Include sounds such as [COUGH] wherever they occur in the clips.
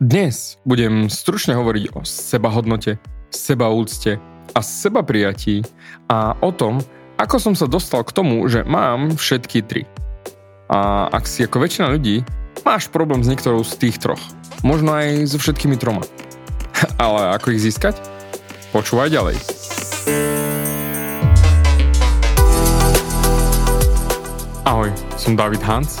Dnes budem stručne hovoriť o sebahodnote, sebaúcte a seba prijatí a o tom, ako som sa dostal k tomu, že mám všetky tri. A ak si ako väčšina ľudí, máš problém s niektorou z tých troch. Možno aj so všetkými troma. [LAUGHS] Ale ako ich získať? Počúvaj ďalej. Ahoj, som David Hans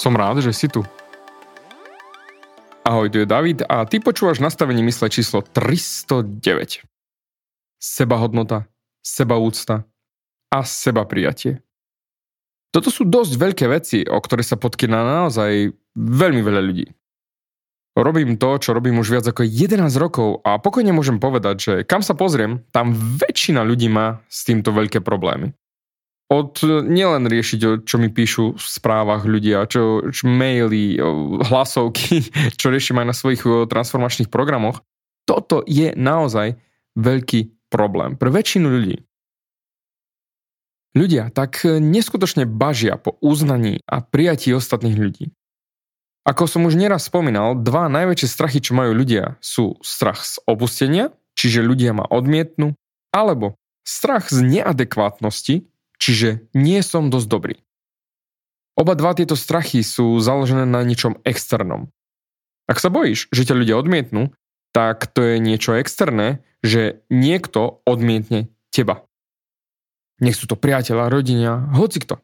Som rád, že si tu. Ahoj, tu je David a ty počúvaš nastavenie mysle číslo 309. Sebahodnota, sebaúcta a seba prijatie. Toto sú dosť veľké veci, o ktoré sa podkýna naozaj veľmi veľa ľudí. Robím to, čo robím už viac ako 11 rokov a pokojne môžem povedať, že kam sa pozriem, tam väčšina ľudí má s týmto veľké problémy od nielen riešiť, čo mi píšu v správach ľudia, čo, čo maily, hlasovky, [LAUGHS] čo riešim aj na svojich transformačných programoch, toto je naozaj veľký problém pre väčšinu ľudí. Ľudia tak neskutočne bažia po uznaní a prijatí ostatných ľudí. Ako som už nieraz spomínal, dva najväčšie strachy, čo majú ľudia, sú strach z opustenia, čiže ľudia ma odmietnú, alebo strach z neadekvátnosti, Čiže nie som dosť dobrý. Oba dva tieto strachy sú založené na niečom externom. Ak sa bojíš, že ťa ľudia odmietnú, tak to je niečo externé, že niekto odmietne teba. Nech sú to priateľa, rodina, hoci kto.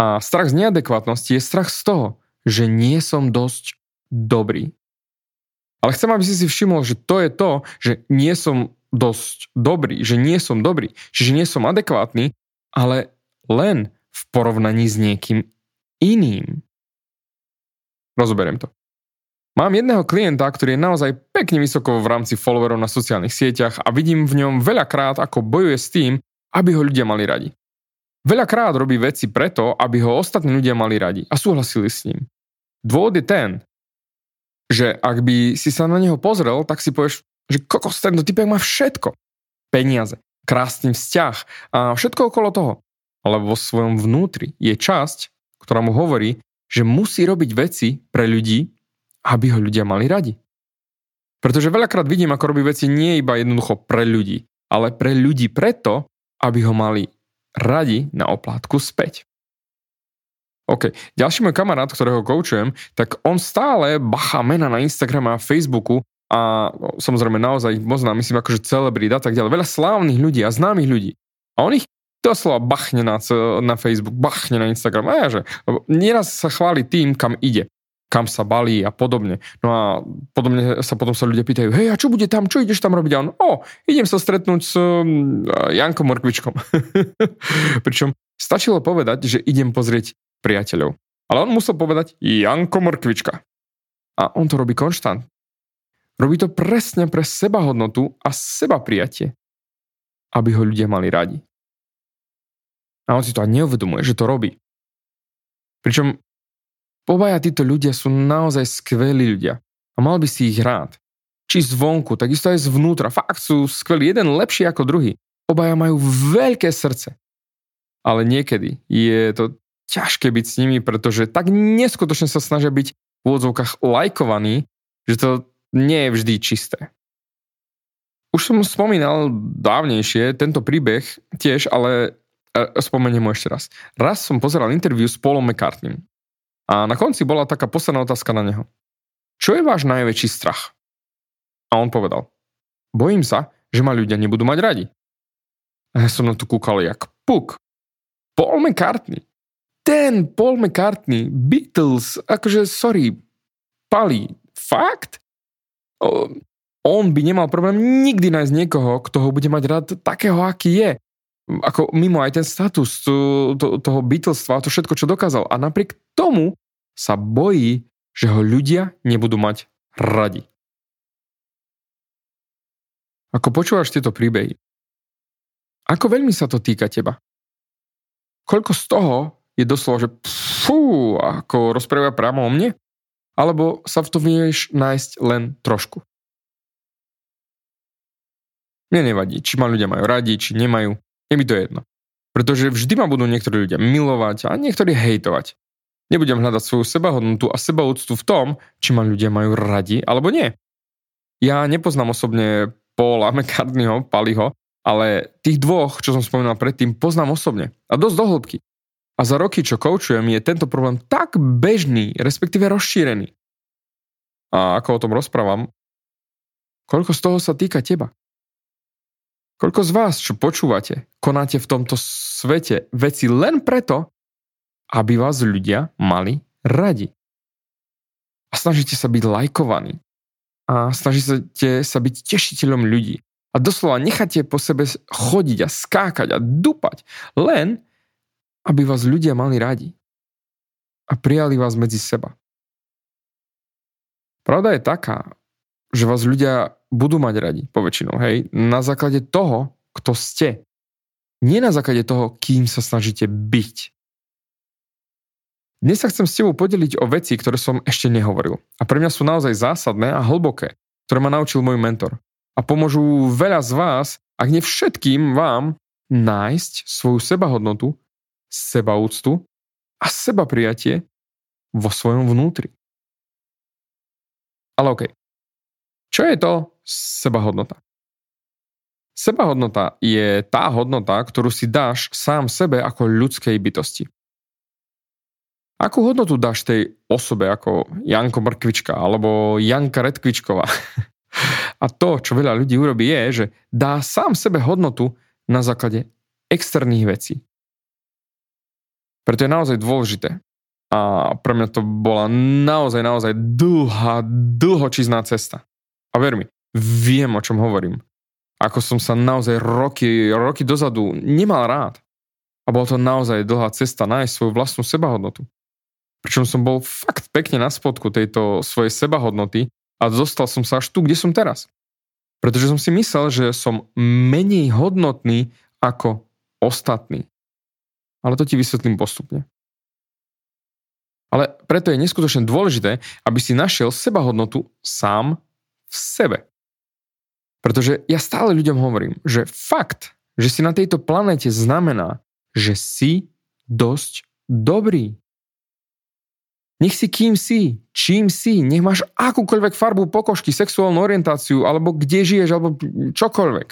A strach z neadekvátnosti je strach z toho, že nie som dosť dobrý. Ale chcem, aby si si všimol, že to je to, že nie som dosť dobrý, že nie som dobrý, čiže nie som adekvátny ale len v porovnaní s niekým iným. Rozoberiem to. Mám jedného klienta, ktorý je naozaj pekne vysoko v rámci followerov na sociálnych sieťach a vidím v ňom veľakrát, ako bojuje s tým, aby ho ľudia mali radi. Veľakrát robí veci preto, aby ho ostatní ľudia mali radi a súhlasili s ním. Dôvod je ten, že ak by si sa na neho pozrel, tak si povieš, že kokos, tento typek má všetko. Peniaze, krásny vzťah a všetko okolo toho. Ale vo svojom vnútri je časť, ktorá mu hovorí, že musí robiť veci pre ľudí, aby ho ľudia mali radi. Pretože veľakrát vidím, ako robí veci nie iba jednoducho pre ľudí, ale pre ľudí preto, aby ho mali radi na oplátku späť. OK, ďalší môj kamarát, ktorého koučujem, tak on stále bacha mena na Instagrame a Facebooku a samozrejme naozaj poznám, myslím akože celebrít a tak ďalej, veľa slávnych ľudí a známych ľudí. A on ich doslova bachne na, na Facebook, bachne na Instagram. A ja, že nieraz sa chváli tým, kam ide kam sa balí a podobne. No a podobne sa potom sa ľudia pýtajú, hej, a čo bude tam, čo ideš tam robiť? A on, o, idem sa stretnúť s um, Jankom Morkvičkom. [LAUGHS] Pričom stačilo povedať, že idem pozrieť priateľov. Ale on musel povedať Janko Morkvička. A on to robí konštant. Robí to presne pre sebahodnotu a seba prijatie, aby ho ľudia mali radi. A on si to aj neuvedomuje, že to robí. Pričom obaja títo ľudia sú naozaj skvelí ľudia a mal by si ich rád. Či zvonku, takisto aj zvnútra. Fakt sú skvelí, jeden lepší ako druhý. Obaja majú veľké srdce. Ale niekedy je to ťažké byť s nimi, pretože tak neskutočne sa snažia byť v úvodzovkách lajkovaní, že to nie je vždy čisté. Už som spomínal dávnejšie tento príbeh tiež, ale e, spomeniem mu ešte raz. Raz som pozeral interviu s Paulom McCartneym a na konci bola taká posledná otázka na neho. Čo je váš najväčší strach? A on povedal, bojím sa, že ma ľudia nebudú mať radi. A ja som na to kúkal jak puk. Paul McCartney. Ten Paul McCartney, Beatles, akože sorry, pali. Fakt? On by nemal problém nikdy nájsť niekoho, kto ho bude mať rád takého, aký je. Ako mimo aj ten status to, to, toho Beatlestva, to všetko, čo dokázal. A napriek tomu sa bojí, že ho ľudia nebudú mať radi. Ako počúvaš tieto príbehy, ako veľmi sa to týka teba? Koľko z toho je doslova, že fú, ako rozpráva právo o mne? Alebo sa v to vieš nájsť len trošku? Mne nevadí, či ma ľudia majú radi, či nemajú. Je mi to jedno. Pretože vždy ma budú niektorí ľudia milovať a niektorí hejtovať. Nebudem hľadať svoju sebahodnotu a sebaúctu v tom, či ma ľudia majú radi alebo nie. Ja nepoznám osobne Paula McCartneyho, Paliho, ale tých dvoch, čo som spomínal predtým, poznám osobne a dosť do hĺbky. A za roky, čo koučujem, je tento problém tak bežný, respektíve rozšírený. A ako o tom rozprávam, koľko z toho sa týka teba? Koľko z vás, čo počúvate, konáte v tomto svete veci len preto, aby vás ľudia mali radi? A snažíte sa byť lajkovaní, a snažíte sa byť tešiteľom ľudí. A doslova necháte po sebe chodiť a skákať a dupať, len aby vás ľudia mali radi a prijali vás medzi seba. Pravda je taká, že vás ľudia budú mať radi, poväčšinou, hej, na základe toho, kto ste. Nie na základe toho, kým sa snažíte byť. Dnes sa chcem s tebou podeliť o veci, ktoré som ešte nehovoril. A pre mňa sú naozaj zásadné a hlboké, ktoré ma naučil môj mentor. A pomôžu veľa z vás, ak nie všetkým vám, nájsť svoju sebahodnotu, sebaúctu a seba prijatie vo svojom vnútri. Ale OK. Čo je to sebahodnota? Sebahodnota je tá hodnota, ktorú si dáš sám sebe ako ľudskej bytosti. Akú hodnotu dáš tej osobe ako Janko Mrkvička alebo Janka Redkvičková? [LAUGHS] A to, čo veľa ľudí urobí, je, že dá sám sebe hodnotu na základe externých vecí. Preto je naozaj dôležité. A pre mňa to bola naozaj, naozaj dlhá, dlhočizná cesta. A ver mi, viem, o čom hovorím. Ako som sa naozaj roky, roky dozadu nemal rád. A bola to naozaj dlhá cesta nájsť svoju vlastnú sebahodnotu. Pričom som bol fakt pekne na spodku tejto svojej sebahodnoty a dostal som sa až tu, kde som teraz. Pretože som si myslel, že som menej hodnotný ako ostatní. Ale to ti vysvetlím postupne. Ale preto je neskutočne dôležité, aby si našiel sebahodnotu sám v sebe. Pretože ja stále ľuďom hovorím, že fakt, že si na tejto planete znamená, že si dosť dobrý. Nech si kým si, čím si, nech máš akúkoľvek farbu pokožky, sexuálnu orientáciu, alebo kde žiješ, alebo čokoľvek.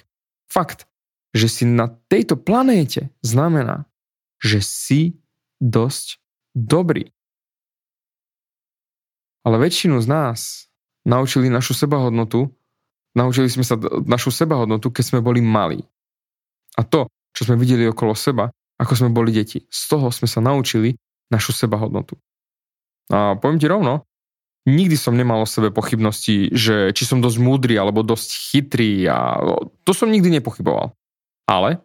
Fakt, že si na tejto planéte znamená, že si dosť dobrý. Ale väčšinu z nás naučili našu sebahodnotu, naučili sme sa našu sebahodnotu, keď sme boli malí. A to, čo sme videli okolo seba, ako sme boli deti, z toho sme sa naučili našu sebahodnotu. A poviem ti rovno, nikdy som nemal o sebe pochybnosti, že či som dosť múdry alebo dosť chytrý a to som nikdy nepochyboval. Ale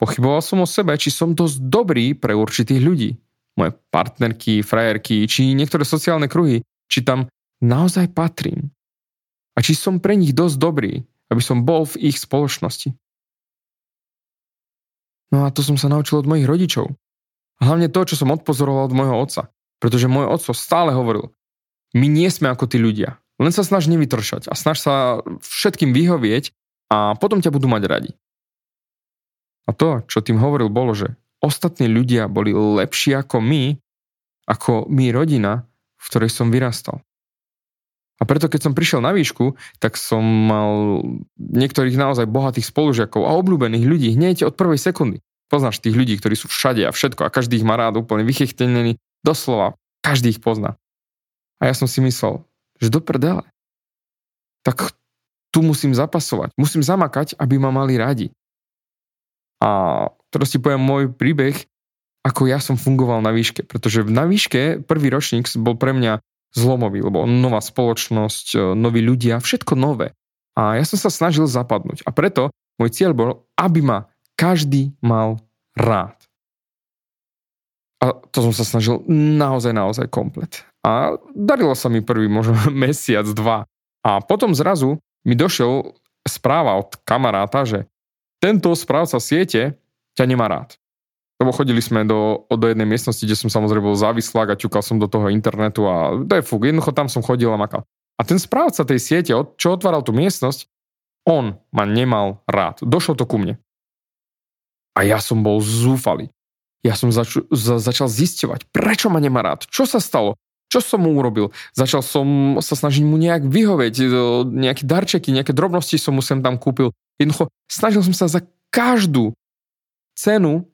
pochyboval som o sebe, či som dosť dobrý pre určitých ľudí. Moje partnerky, frajerky, či niektoré sociálne kruhy, či tam naozaj patrím. A či som pre nich dosť dobrý, aby som bol v ich spoločnosti. No a to som sa naučil od mojich rodičov. Hlavne to, čo som odpozoroval od môjho otca. Pretože môj otco stále hovoril, my nie sme ako tí ľudia. Len sa snaž nevytršať a snaž sa všetkým vyhovieť a potom ťa budú mať radi. A to, čo tým hovoril, bolo, že ostatní ľudia boli lepší ako my, ako my rodina, v ktorej som vyrastal. A preto, keď som prišiel na výšku, tak som mal niektorých naozaj bohatých spolužiakov a obľúbených ľudí hneď od prvej sekundy. Poznáš tých ľudí, ktorí sú všade a všetko a každý ich má rád úplne vychechtený Doslova, každý ich pozná. A ja som si myslel, že do prdele. Tak tu musím zapasovať, musím zamakať, aby ma mali radi. A teraz si poviem môj príbeh, ako ja som fungoval na výške, pretože na výške prvý ročník bol pre mňa zlomový, lebo nová spoločnosť, e, noví ľudia, všetko nové. A ja som sa snažil zapadnúť. A preto môj cieľ bol, aby ma každý mal rád. A to som sa snažil naozaj, naozaj komplet. A darilo sa mi prvý možno [LAUGHS] mesiac, dva. A potom zrazu mi došiel správa od kamaráta, že tento správca siete ťa nemá rád. Lebo chodili sme do, do jednej miestnosti, kde som samozrejme bol závislák a ťukal som do toho internetu a to je fuk, jednoducho tam som chodil a makal. A ten správca tej siete, čo otváral tú miestnosť, on ma nemal rád. Došlo to ku mne. A ja som bol zúfalý. Ja som zač- za- začal zisťovať, prečo ma nemá rád, čo sa stalo, čo som mu urobil. Začal som sa snažiť mu nejak vyhovieť, nejaké darčeky, nejaké drobnosti som mu sem tam kúpil. Jednoducho, snažil som sa za každú cenu,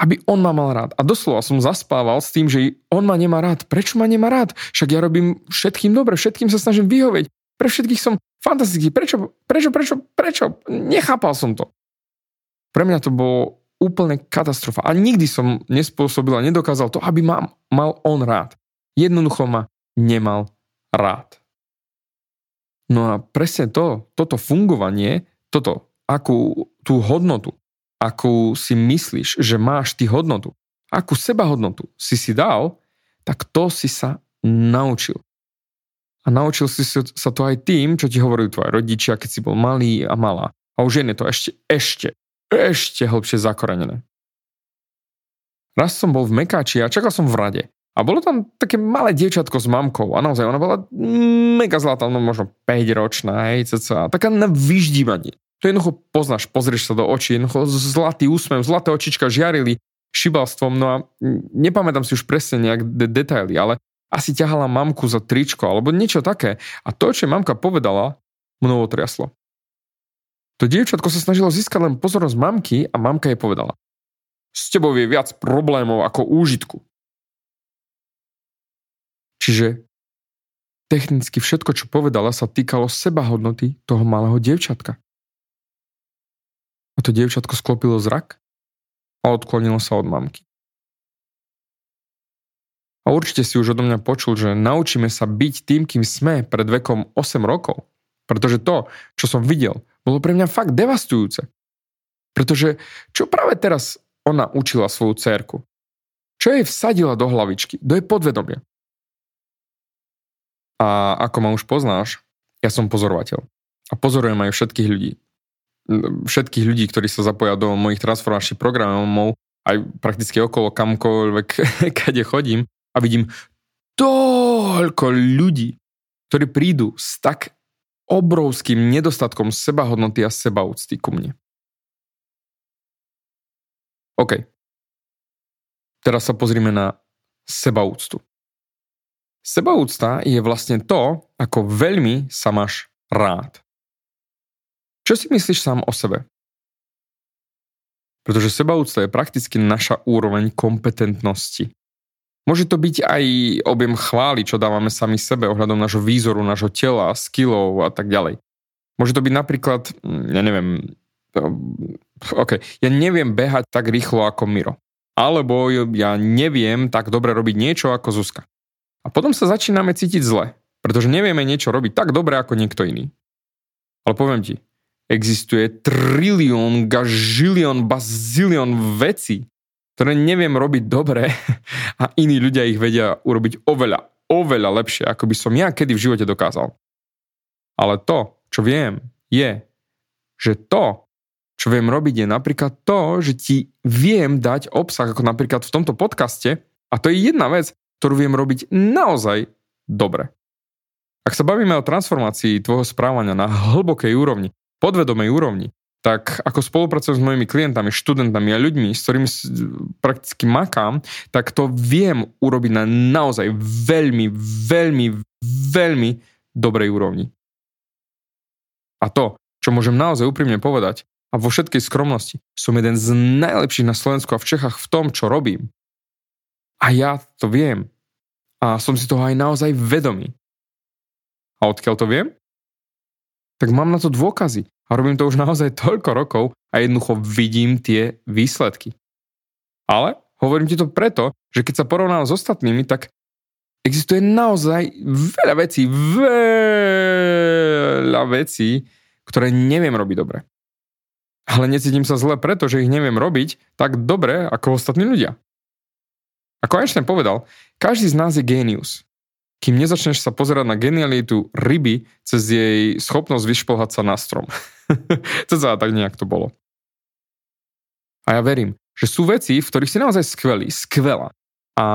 aby on ma mal rád. A doslova som zaspával s tým, že on ma nemá rád. Prečo ma nemá rád? Však ja robím všetkým dobre, všetkým sa snažím vyhovieť. Pre všetkých som fantastický. Prečo, prečo, prečo, prečo? Nechápal som to. Pre mňa to bolo úplne katastrofa. A nikdy som nespôsobil a nedokázal to, aby ma mal on rád. Jednoducho ma nemal rád. No a presne to, toto fungovanie, toto, akú tú hodnotu, akú si myslíš, že máš ty hodnotu, akú seba hodnotu si si dal, tak to si sa naučil. A naučil si sa to aj tým, čo ti hovorili tvoje rodičia, keď si bol malý a malá. A už je to ešte, ešte, ešte hlbšie zakorenené. Raz som bol v Mekáči a čakal som v rade. A bolo tam také malé dievčatko s mamkou. A naozaj ona bola mega zlatá, no možno 5 ročná, hej, cca. Taká na vyždívanie. To jednoducho poznáš, pozrieš sa do očí, jednoducho zlatý úsmev, zlaté očička žiarili šibalstvom, no a nepamätám si už presne nejak de- detaily, ale asi ťahala mamku za tričko alebo niečo také. A to, čo mamka povedala, mnou otriaslo. To dievčatko sa snažilo získať len pozornosť mamky a mamka jej povedala. S tebou je viac problémov ako úžitku. Čiže technicky všetko, čo povedala, sa týkalo seba hodnoty toho malého dievčatka. A to dievčatko sklopilo zrak a odklonilo sa od mamky. A určite si už odo mňa počul, že naučíme sa byť tým, kým sme pred vekom 8 rokov. Pretože to, čo som videl, bolo pre mňa fakt devastujúce. Pretože čo práve teraz ona učila svoju cerku? Čo jej vsadila do hlavičky, do jej podvedomia? A ako ma už poznáš, ja som pozorovateľ. A pozorujem aj všetkých ľudí všetkých ľudí, ktorí sa zapoja do mojich transformačných programov, aj prakticky okolo kamkoľvek, [LAUGHS] kade chodím a vidím toľko ľudí, ktorí prídu s tak obrovským nedostatkom sebahodnoty a sebaúcty ku mne. OK. Teraz sa pozrime na sebaúctu. Sebaúcta je vlastne to, ako veľmi sa máš rád. Čo si myslíš sám o sebe? Pretože sebaúcta je prakticky naša úroveň kompetentnosti. Môže to byť aj objem chvály, čo dávame sami sebe ohľadom nášho výzoru, nášho tela, skillov a tak ďalej. Môže to byť napríklad, mm, ja neviem, OK, ja neviem behať tak rýchlo ako Miro. Alebo ja neviem tak dobre robiť niečo ako Zuzka. A potom sa začíname cítiť zle, pretože nevieme niečo robiť tak dobre ako niekto iný. Ale poviem ti, existuje trilión, gažilión, bazilión vecí, ktoré neviem robiť dobre [LAUGHS] a iní ľudia ich vedia urobiť oveľa, oveľa lepšie, ako by som ja kedy v živote dokázal. Ale to, čo viem, je, že to, čo viem robiť, je napríklad to, že ti viem dať obsah, ako napríklad v tomto podcaste, a to je jedna vec, ktorú viem robiť naozaj dobre. Ak sa bavíme o transformácii tvojho správania na hlbokej úrovni, podvedomej úrovni, tak ako spolupracujem s mojimi klientami, študentami a ľuďmi, s ktorými prakticky makám, tak to viem urobiť na naozaj veľmi, veľmi, veľmi dobrej úrovni. A to, čo môžem naozaj úprimne povedať, a vo všetkej skromnosti, som jeden z najlepších na Slovensku a v Čechách v tom, čo robím. A ja to viem. A som si toho aj naozaj vedomý. A odkiaľ to viem? Tak mám na to dôkazy. A robím to už naozaj toľko rokov a jednoducho vidím tie výsledky. Ale hovorím ti to preto, že keď sa porovnám s ostatnými, tak existuje naozaj veľa vecí, veľa vecí, ktoré neviem robiť dobre. Ale necítim sa zle preto, že ich neviem robiť tak dobre ako ostatní ľudia. Ako Einstein povedal, každý z nás je génius. Kým nezačneš sa pozerať na genialitu ryby cez jej schopnosť vyšplhať sa na strom. [LAUGHS] to sa tak nejak to bolo. A ja verím, že sú veci, v ktorých si naozaj skvelý, skvelá. A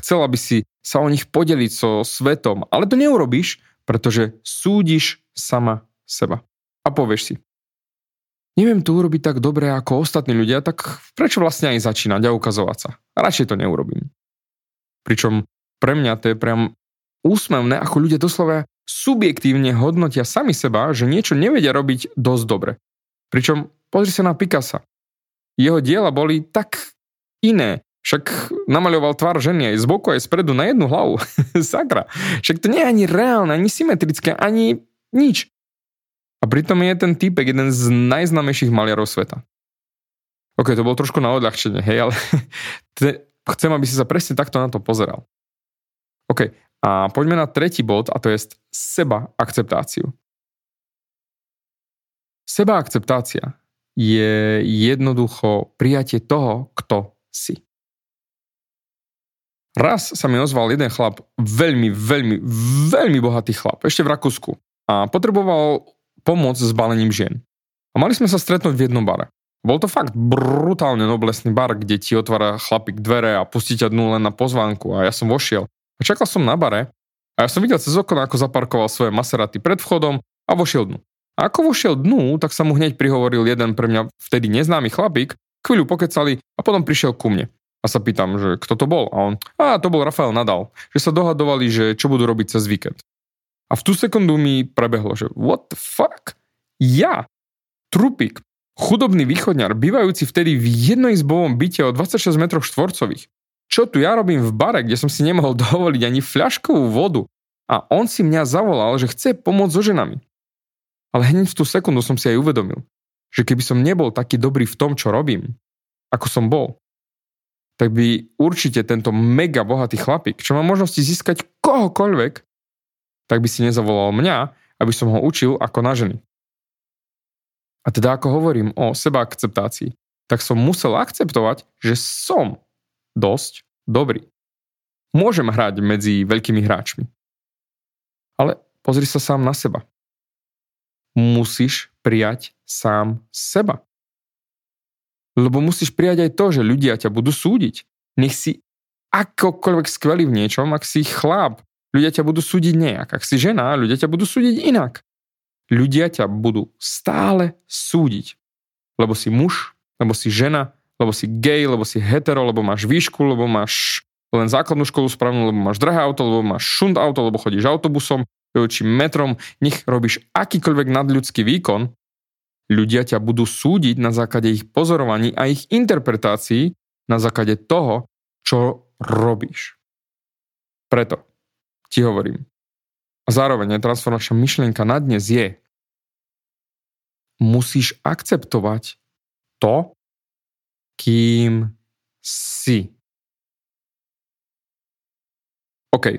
chcela by si sa o nich podeliť so svetom, ale to neurobíš, pretože súdiš sama seba. A povieš si, neviem to urobiť tak dobre ako ostatní ľudia, tak prečo vlastne aj začínať a ukazovať sa? Radšej to neurobím. Pričom pre mňa to je priam úsmevné, ako ľudia doslova subjektívne hodnotia sami seba, že niečo nevedia robiť dosť dobre. Pričom pozri sa na Picasa. Jeho diela boli tak iné. Však namaľoval tvár ženy aj z boku, aj spredu na jednu hlavu. [LAUGHS] Sakra. Však to nie je ani reálne, ani symetrické, ani nič. A pritom je ten týpek jeden z najznámejších maliarov sveta. OK, to bolo trošku na odľahčenie, hej, ale [LAUGHS] chcem, aby si sa presne takto na to pozeral. OK, a poďme na tretí bod, a to je seba akceptáciu. Seba akceptácia je jednoducho prijatie toho, kto si. Raz sa mi ozval jeden chlap, veľmi, veľmi, veľmi bohatý chlap, ešte v Rakúsku. A potreboval pomoc s balením žien. A mali sme sa stretnúť v jednom bare. Bol to fakt brutálne noblesný bar, kde ti otvára chlapík dvere a pustí ťa dnu len na pozvánku a ja som vošiel. Čakal som na bare a ja som videl cez okno, ako zaparkoval svoje Maserati pred vchodom a vošiel dnu. A ako vošiel dnu, tak sa mu hneď prihovoril jeden pre mňa vtedy neznámy chlapík, chvíľu pokecali a potom prišiel ku mne. A sa pýtam, že kto to bol? A on, a to bol Rafael Nadal. Že sa dohadovali, že čo budú robiť cez víkend. A v tú sekundu mi prebehlo, že what the fuck? Ja, trupík, chudobný východňar, bývajúci vtedy v jednoizbovom byte o 26 m štvorcových. Čo tu ja robím v bare, kde som si nemohol [LAUGHS] dovoliť ani fľaškovú vodu? A on si mňa zavolal, že chce pomôcť so ženami. Ale hneď v tú sekundu som si aj uvedomil, že keby som nebol taký dobrý v tom, čo robím, ako som bol, tak by určite tento mega bohatý chlapík, čo má možnosti získať kohokoľvek, tak by si nezavolal mňa, aby som ho učil ako na ženy. A teda ako hovorím o seba akceptácii, tak som musel akceptovať, že som dosť dobrý. Môžem hrať medzi veľkými hráčmi. Ale pozri sa sám na seba. Musíš prijať sám seba. Lebo musíš prijať aj to, že ľudia ťa budú súdiť. Nech si akokoľvek skvelý v niečom, ak si chlap, ľudia ťa budú súdiť nejak. Ak si žena, ľudia ťa budú súdiť inak. Ľudia ťa budú stále súdiť. Lebo si muž, lebo si žena, lebo si gay, lebo si hetero, lebo máš výšku, lebo máš len základnú školu správnu, lebo máš drahé auto, lebo máš šunt auto, lebo chodíš autobusom, či metrom, nech robíš akýkoľvek nadľudský výkon, ľudia ťa budú súdiť na základe ich pozorovaní a ich interpretácií na základe toho, čo robíš. Preto ti hovorím. A zároveň aj transformačná myšlienka na dnes je, musíš akceptovať to, kým si. OK,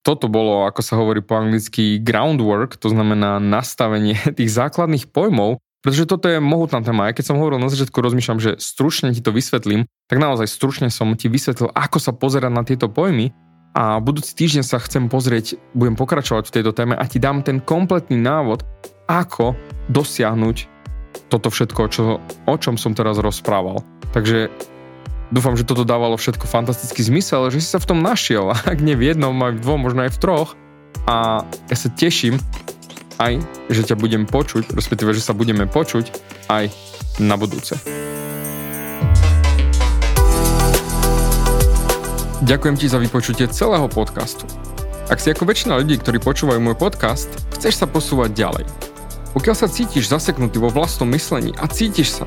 toto bolo, ako sa hovorí po anglicky, groundwork, to znamená nastavenie [LAUGHS] tých základných pojmov, pretože toto je mohutná téma. Ja keď som hovoril na začiatku, rozmýšľam, že stručne ti to vysvetlím, tak naozaj stručne som ti vysvetlil, ako sa pozerať na tieto pojmy a budúci týždeň sa chcem pozrieť, budem pokračovať v tejto téme a ti dám ten kompletný návod, ako dosiahnuť toto všetko, čo, o čom som teraz rozprával. Takže dúfam, že toto dávalo všetko fantastický zmysel, že si sa v tom našiel, [LAUGHS] ak nie v jednom, aj v dvom, možno aj v troch. A ja sa teším aj, že ťa budem počuť, respektíve, že sa budeme počuť aj na budúce. Ďakujem ti za vypočutie celého podcastu. Ak si ako väčšina ľudí, ktorí počúvajú môj podcast, chceš sa posúvať ďalej. Pokiaľ sa cítiš zaseknutý vo vlastnom myslení a cítiš sa,